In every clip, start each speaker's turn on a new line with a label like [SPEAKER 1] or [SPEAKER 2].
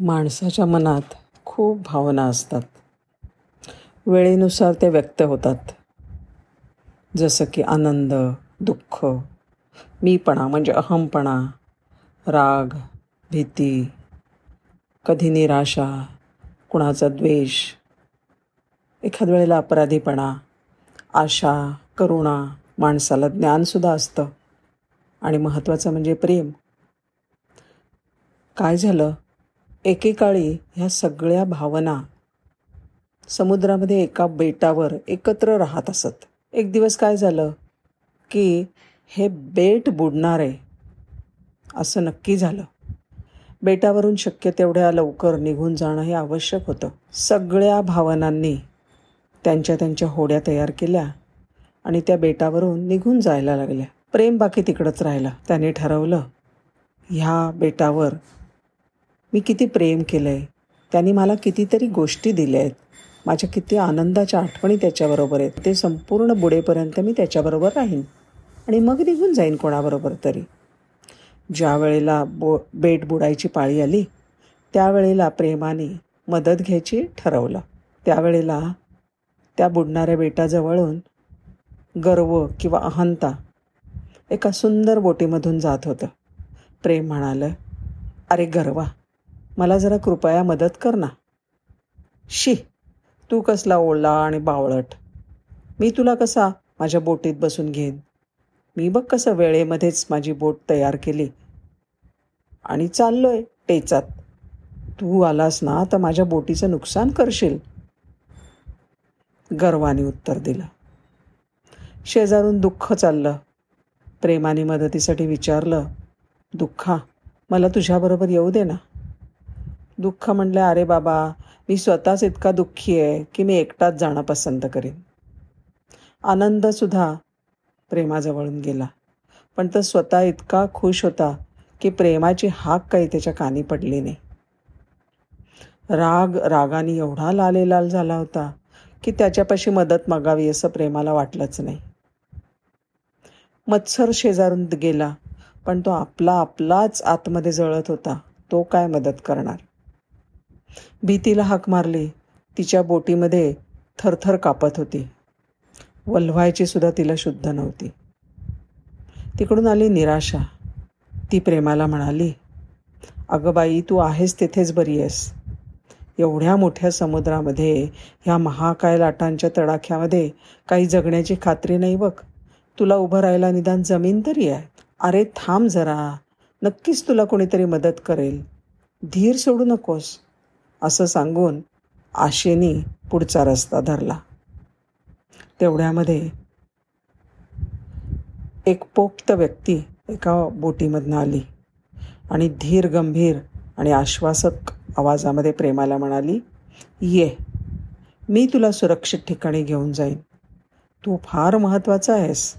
[SPEAKER 1] माणसाच्या मनात खूप भावना असतात. वेळेनुसार ते व्यक्त होतात. जसं की आनंद दुःख मीपणा म्हणजे अहमपणा राग भीती कधी निराशा कुणाचा द्वेष एखाद वेळेला अपराधीपणा आशा करुणा माणसाला ज्ञानसुद्धा असतं. आणि महत्त्वाचं म्हणजे प्रेम. काय झालं? एकेकाळी ह्या सगळ्या भावना समुद्रामध्ये एका बेटावर एकत्र राहत असत. एक दिवस काय झालं की हे बेट बुडणार आहे असं नक्की झालं. बेटावरून शक्य तेवढ्या लवकर निघून जाणं हे आवश्यक होतं. सगळ्या भावनांनी त्यांच्या त्यांच्या होड्या तयार केल्या आणि त्या बेटावरून निघून जायला लागल्या. प्रेम बाकी तिकडंच राहिला. त्याने ठरवलं ह्या बेटावर मी किती प्रेम केलं आहे त्यांनी मला कितीतरी गोष्टी दिल्या आहेत माझ्या किती आनंदाच्या आठवणी त्याच्याबरोबर आहेत. ते संपूर्ण बुडेपर्यंत मी त्याच्याबरोबर राहीन. आणि मग निघून जाईन कोणाबरोबर तरी. ज्या वेळेला बो बेट बुडायची पाळी आली त्यावेळेला प्रेमाने मदत घ्यायची ठरवलं. त्यावेळेला त्या बुडणाऱ्या बेटाजवळून गर्व किंवा अहंता एका सुंदर बोटीमधून जात होतं. प्रेम म्हणालं अरे गर्वा मला जरा कृपया मदत कर ना. शी तू कसला ओळला आणि बावळट. मी तुला कसा माझ्या बोटीत बसून घेईन? मी बघ कसं वेळेमध्येच माझी बोट तयार केली. आणि चाललोय टेचात. तू आलास ना तर माझ्या बोटीचं नुकसान करशील. गर्वाने उत्तर दिलं. शेजारून दुःख चाललं. प्रेमाने मदतीसाठी विचारलं दुःखा मला तुझ्याबरोबर येऊ दे ना. दुःख म्हणलं अरे बाबा मी स्वतःच इतका दुःखी आहे की मी एकटाच जाणं पसंत करेन. आनंदसुद्धा प्रेमाजवळून गेला. पण तो स्वतः इतका खुश होता की प्रेमाची हाक काही त्याच्या कानी पडली नाही. राग रागाने एवढा लाले लाल झाला होता की त्याच्यापाशी मदत मागावी असं प्रेमाला वाटलंच नाही. मत्सर शेजारून गेला पण तो आपला आपलाच आतमध्ये जळत होता. तो काय मदत करणार? भीतीला हाक मारली. तिच्या बोटीमध्ये थरथर कापत होती. वल्हायची सुद्धा तिला शुद्ध नव्हती. तिकडून आली निराशा. ती प्रेमाला म्हणाली अगं बाई तू आहेस तिथेच बरी आहेस. एवढ्या मोठ्या समुद्रामध्ये ह्या महाकाय लाटांच्या तडाख्यामध्ये काही जगण्याची खात्री नाही बघ. तुला उभं राहायला निदान जमीन तरी आहे. अरे थांब जरा. नक्कीच तुला कोणीतरी मदत करेल. धीर सोडू नकोस. असं सांगून आशेनी पुढचा रस्ता धरला. तेवढ्यामध्ये एक पोक्त व्यक्ती एका बोटीमधनं आली आणि धीर गंभीर आणि आश्वासक आवाजामध्ये प्रेमाला म्हणाली ये मी तुला सुरक्षित ठिकाणी घेऊन जाईन. तू फार महत्त्वाचा आहेस.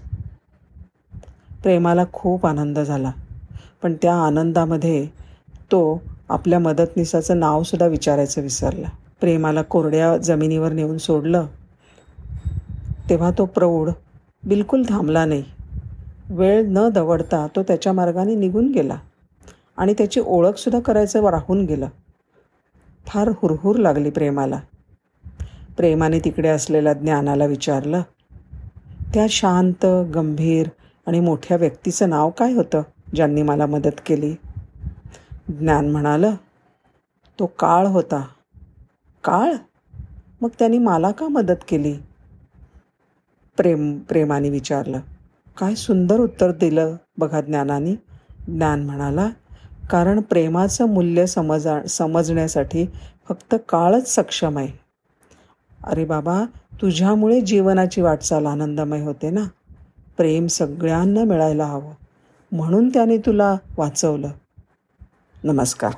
[SPEAKER 1] प्रेमाला खूप आनंद झाला पण त्या आनंदामध्ये तो आपल्या मदतनीसाचं नावसुद्धा विचारायचं विसरला. प्रेमाला कोरड्या जमिनीवर नेऊन सोडलं. तेव्हा तो प्रौढ बिलकुल थांबला नाही. वेळ न दवडता तो त्याच्या मार्गाने निघून गेला आणि त्याची ओळखसुद्धा करायचं राहून गेलं. फार हुरहुर लागली प्रेमाला. प्रेमाने तिकडे असलेल्या ज्ञानाला विचारलं त्या शांत गंभीर आणि मोठ्या व्यक्तीचं नाव काय होतं ज्यांनी मला मदत केली? ज्ञान म्हणालं तो काळ होता. काळ? मग त्यांनी मला का मदत केली? प्रेम प्रेमाने विचारलं. काय सुंदर उत्तर दिलं बघा ज्ञानाने. ज्ञान म्हणाला कारण प्रेमाचं मूल्य समजा समजण्यासाठी फक्त काळच सक्षम आहे. अरे बाबा तुझ्यामुळे जीवनाची वाटचाल आनंदमय होते ना. प्रेम सगळ्यांना मिळायला हवं. म्हणून त्याने तुला वाचवलं. नमस्कार